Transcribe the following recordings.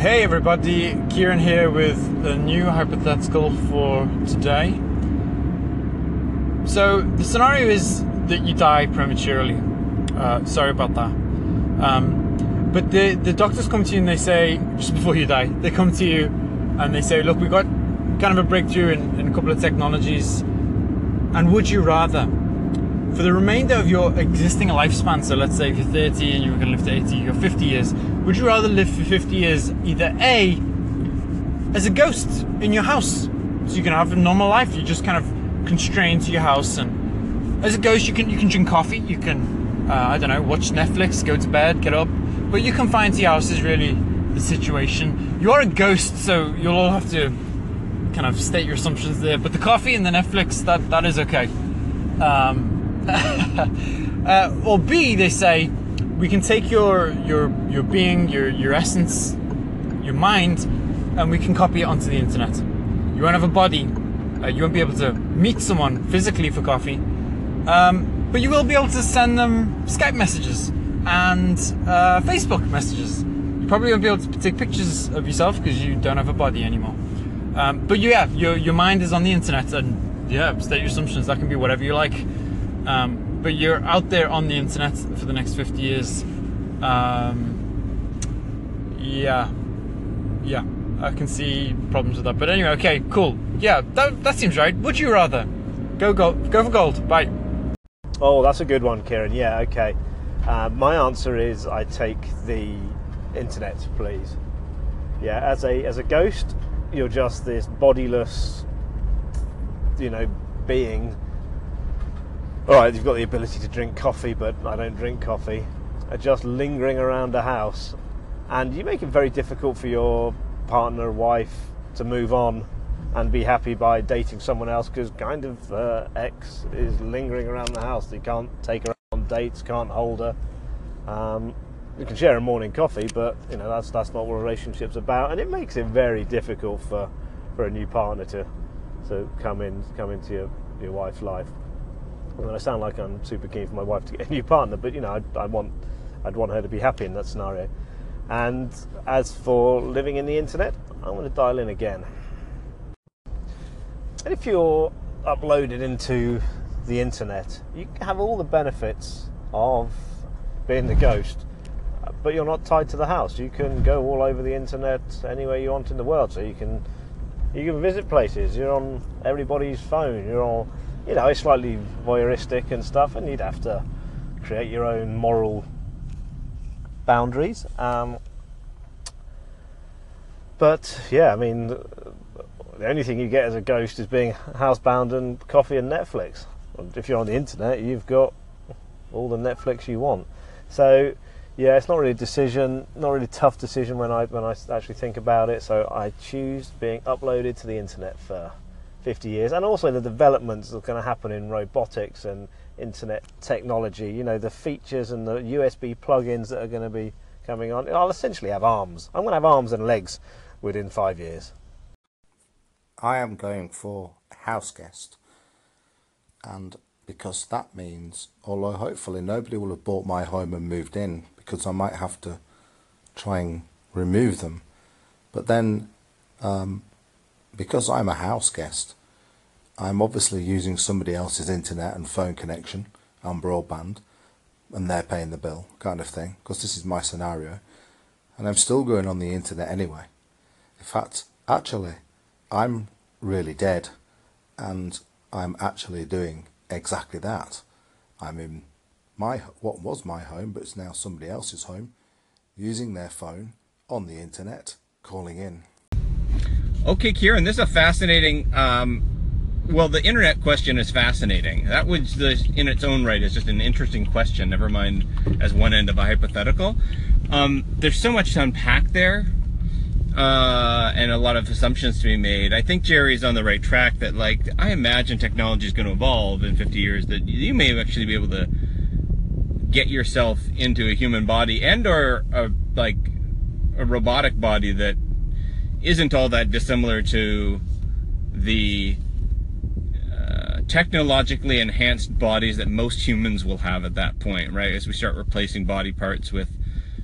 Hey everybody, Kieran here with a new hypothetical for today. So, the scenario is that you die prematurely. Uh, sorry about that. Um, but the, the doctors come to you and they say, just before you die, they come to you and they say, look, we got kind of a breakthrough in, in a couple of technologies, and would you rather for the remainder of your existing lifespan, so let's say if you're 30 and you're going to live to 80, you're 50 years, would you rather live for 50 years either A, as a ghost in your house, so you can have a normal life, you're just kind of constrained to your house, and as a ghost you can you can drink coffee, you can, uh, I don't know, watch Netflix, go to bed, get up, but you can find to your house is really the situation. You are a ghost, so you'll all have to kind of state your assumptions there, but the coffee and the Netflix, that, that is okay. Um, uh, or B, they say we can take your your your being, your your essence, your mind, and we can copy it onto the internet. You won't have a body. Uh, you won't be able to meet someone physically for coffee, um, but you will be able to send them Skype messages and uh, Facebook messages. You probably won't be able to take pictures of yourself because you don't have a body anymore. Um, but yeah, your your mind is on the internet, and yeah, state your assumptions. That can be whatever you like. Um, but you're out there on the internet for the next 50 years. Um, yeah, yeah, I can see problems with that. But anyway, okay, cool. Yeah, that, that seems right. Would you rather go gold? Go for gold. Bye. Oh, that's a good one, Kieran. Yeah, okay. Uh, my answer is I take the internet, please. Yeah, as a as a ghost, you're just this bodiless, you know, being all right, you've got the ability to drink coffee, but I don't drink coffee. Are just lingering around the house, and you make it very difficult for your partner, wife, to move on and be happy by dating someone else because kind of uh, ex is lingering around the house. You can't take her on dates, can't hold her. Um, you can share a morning coffee, but you know that's that's not what relationship's about, and it makes it very difficult for for a new partner to to come in come into your your wife's life. I sound like I'm super keen for my wife to get a new partner, but you know, I, I want, I'd want her to be happy in that scenario. And as for living in the internet, I'm going to dial in again. And if you're uploaded into the internet, you have all the benefits of being the ghost, but you're not tied to the house. You can go all over the internet anywhere you want in the world. So you can you can visit places. You're on everybody's phone. You're on you know, it's slightly voyeuristic and stuff, and you'd have to create your own moral boundaries. Um, but yeah, I mean, the only thing you get as a ghost is being housebound and coffee and Netflix. If you're on the internet, you've got all the Netflix you want. So yeah, it's not really a decision, not really a tough decision when I when I actually think about it. So I choose being uploaded to the internet for 50 years, and also the developments that are going to happen in robotics and internet technology. You know, the features and the USB plugins that are going to be coming on. I'll essentially have arms. I'm going to have arms and legs within five years. I am going for house guest, and because that means, although hopefully nobody will have bought my home and moved in, because I might have to try and remove them, but then um, because I'm a house guest, I'm obviously using somebody else's internet and phone connection on broadband, and they're paying the bill, kind of thing, because this is my scenario, and I'm still going on the internet anyway. In fact, actually, I'm really dead, and I'm actually doing exactly that. I'm in my what was my home, but it's now somebody else's home, using their phone on the internet, calling in. Okay, Kieran, this is a fascinating. Um, well, the internet question is fascinating. That was the, in its own right is just an interesting question. Never mind as one end of a hypothetical. Um, there's so much to unpack there, uh, and a lot of assumptions to be made. I think Jerry's on the right track. That like I imagine technology is going to evolve in 50 years. That you may actually be able to get yourself into a human body and or a, like a robotic body that isn't all that dissimilar to the uh, technologically enhanced bodies that most humans will have at that point, right? As we start replacing body parts with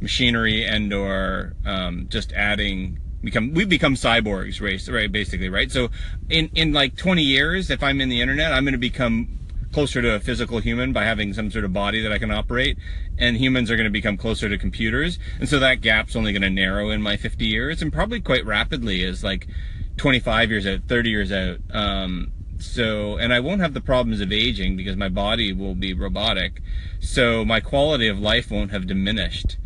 machinery and or um, just adding become we become cyborgs right right basically right so in in like 20 years if i'm in the internet i'm going to become closer to a physical human by having some sort of body that i can operate and humans are going to become closer to computers and so that gap's only going to narrow in my 50 years and probably quite rapidly as like 25 years out 30 years out um, so and i won't have the problems of aging because my body will be robotic so my quality of life won't have diminished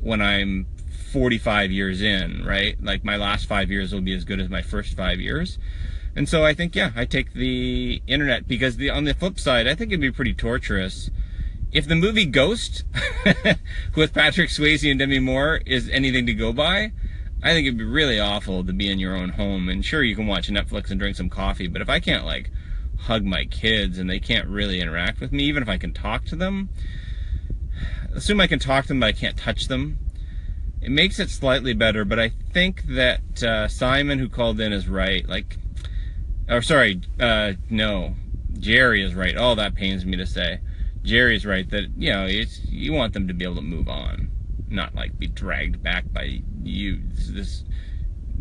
when i'm 45 years in, right? Like my last five years will be as good as my first five years. And so I think, yeah, I take the internet because the on the flip side, I think it'd be pretty torturous if the movie Ghost with Patrick Swayze and Demi Moore is anything to go by. I think it'd be really awful to be in your own home. And sure, you can watch Netflix and drink some coffee, but if I can't like hug my kids and they can't really interact with me, even if I can talk to them, assume I can talk to them, but I can't touch them it makes it slightly better, but I think that uh, Simon, who called in, is right. Like, or sorry, uh, no, Jerry is right. Oh, that pains me to say. Jerry's right that you know it's you want them to be able to move on, not like be dragged back by you this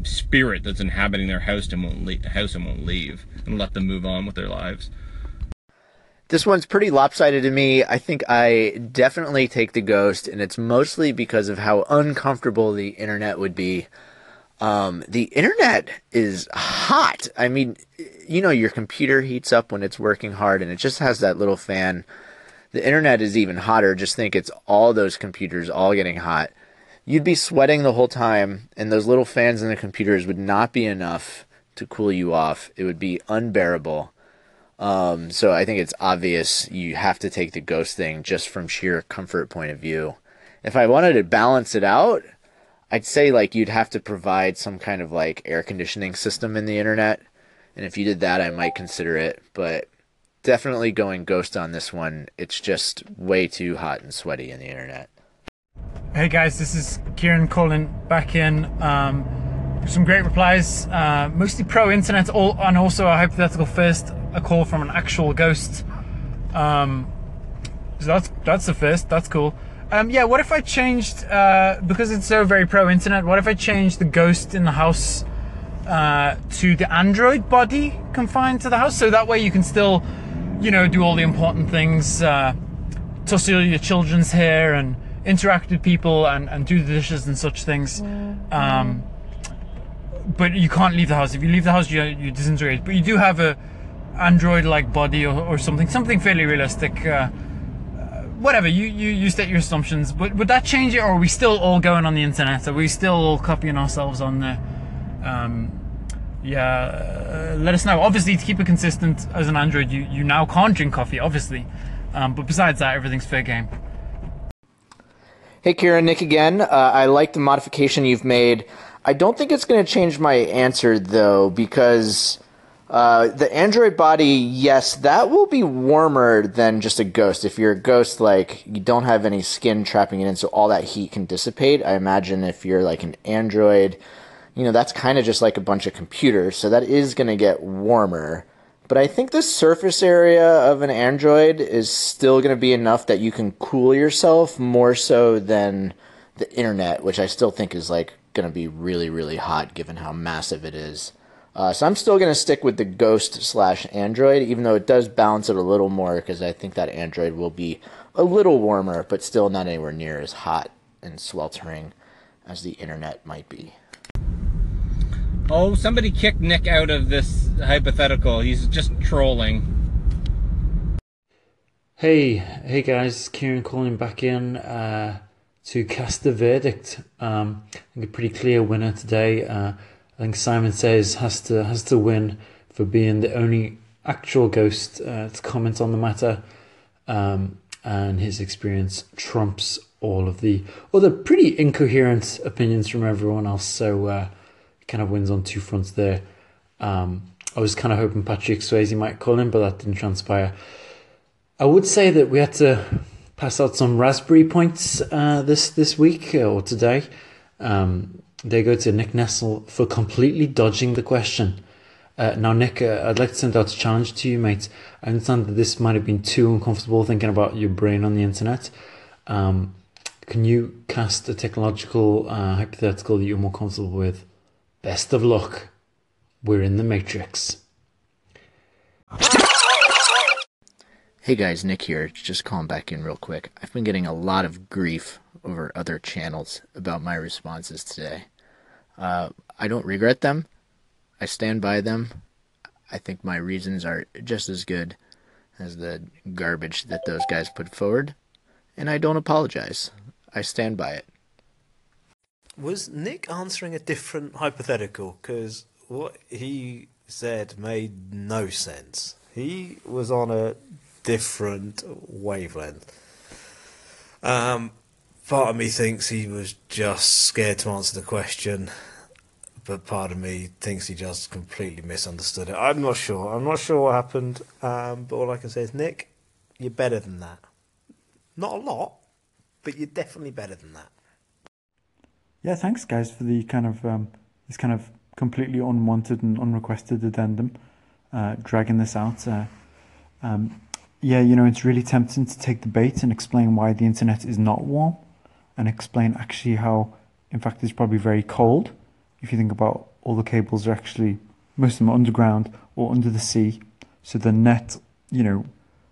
spirit that's inhabiting their house and won't leave, house and won't leave, and let them move on with their lives. This one's pretty lopsided to me. I think I definitely take the ghost, and it's mostly because of how uncomfortable the internet would be. Um, the internet is hot. I mean, you know, your computer heats up when it's working hard, and it just has that little fan. The internet is even hotter. Just think it's all those computers all getting hot. You'd be sweating the whole time, and those little fans in the computers would not be enough to cool you off. It would be unbearable. Um, so I think it's obvious you have to take the ghost thing just from sheer comfort point of view. If I wanted to balance it out, I'd say like you'd have to provide some kind of like air conditioning system in the internet. And if you did that, I might consider it. But definitely going ghost on this one. It's just way too hot and sweaty in the internet. Hey guys, this is Kieran calling back in. Um, some great replies, uh, mostly pro internet, all, and also a hypothetical first a call from an actual ghost. Um, so that's that's the first. That's cool. Um, yeah, what if I changed uh, because it's so very pro internet? What if I changed the ghost in the house uh, to the android body confined to the house, so that way you can still, you know, do all the important things, uh, tussle your children's hair and interact with people and, and do the dishes and such things. Um, but you can't leave the house. If you leave the house, you you disintegrate. But you do have a android-like body or, or something, something fairly realistic. Uh, whatever you, you you state your assumptions, but would that change it, or are we still all going on the internet? Are we still all copying ourselves on there? Um, yeah, uh, let us know. Obviously, to keep it consistent as an Android, you you now can't drink coffee, obviously. Um, but besides that, everything's fair game. Hey, Kieran, Nick again. Uh, I like the modification you've made. I don't think it's going to change my answer though, because uh, the android body, yes, that will be warmer than just a ghost. If you're a ghost, like you don't have any skin trapping it in, so all that heat can dissipate. I imagine if you're like an android, you know, that's kind of just like a bunch of computers, so that is going to get warmer. But I think the surface area of an android is still going to be enough that you can cool yourself more so than the internet, which I still think is like going to be really, really hot given how massive it is. Uh, so I'm still going to stick with the Ghost slash Android, even though it does balance it a little more because I think that Android will be a little warmer, but still not anywhere near as hot and sweltering as the internet might be. Oh, somebody kicked Nick out of this hypothetical. He's just trolling. Hey, hey guys, Kieran calling back in uh, to cast the verdict. Um, I think a pretty clear winner today. Uh, I think Simon says has to has to win for being the only actual ghost uh, to comment on the matter, um, and his experience trumps all of the other pretty incoherent opinions from everyone else. So uh, kind of wins on two fronts there. Um, I was kind of hoping Patrick Swayze might call him, but that didn't transpire. I would say that we had to pass out some raspberry points uh, this this week or today. Um, they go to Nick Nessel for completely dodging the question. Uh, now, Nick, uh, I'd like to send out a challenge to you, mate. I understand that this might have been too uncomfortable thinking about your brain on the internet. Um, Can you cast a technological uh, hypothetical that you're more comfortable with? Best of luck. We're in the Matrix. Hey guys, Nick here. Just calling back in real quick. I've been getting a lot of grief over other channels about my responses today. Uh, I don't regret them. I stand by them. I think my reasons are just as good as the garbage that those guys put forward. And I don't apologize. I stand by it. Was Nick answering a different hypothetical? Because what he said made no sense. He was on a different wavelength. Um, part of me thinks he was just scared to answer the question, but part of me thinks he just completely misunderstood it. I'm not sure. I'm not sure what happened, um, but all I can say is, Nick, you're better than that. Not a lot, but you're definitely better than that. Yeah, thanks guys for the kind of um, this kind of completely unwanted and unrequested addendum, uh, dragging this out. Uh, um, yeah, you know, it's really tempting to take the bait and explain why the internet is not warm, and explain actually how, in fact, it's probably very cold. If you think about all the cables are actually most of them are underground or under the sea, so the net, you know,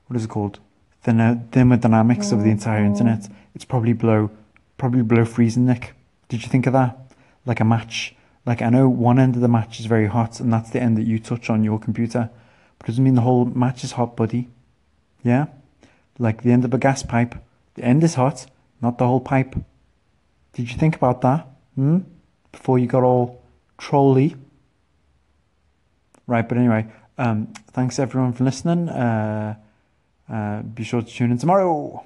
what is it called? The thermodynamics of the entire mm-hmm. internet. It's probably below, probably below freezing. Nick, did you think of that? Like a match. Like I know one end of the match is very hot, and that's the end that you touch on your computer, but it doesn't mean the whole match is hot, buddy. Yeah? Like the end of a gas pipe. The end is hot, not the whole pipe. Did you think about that? Hmm? Before you got all trolly. Right, but anyway, um, thanks everyone for listening. Uh, uh, be sure to tune in tomorrow.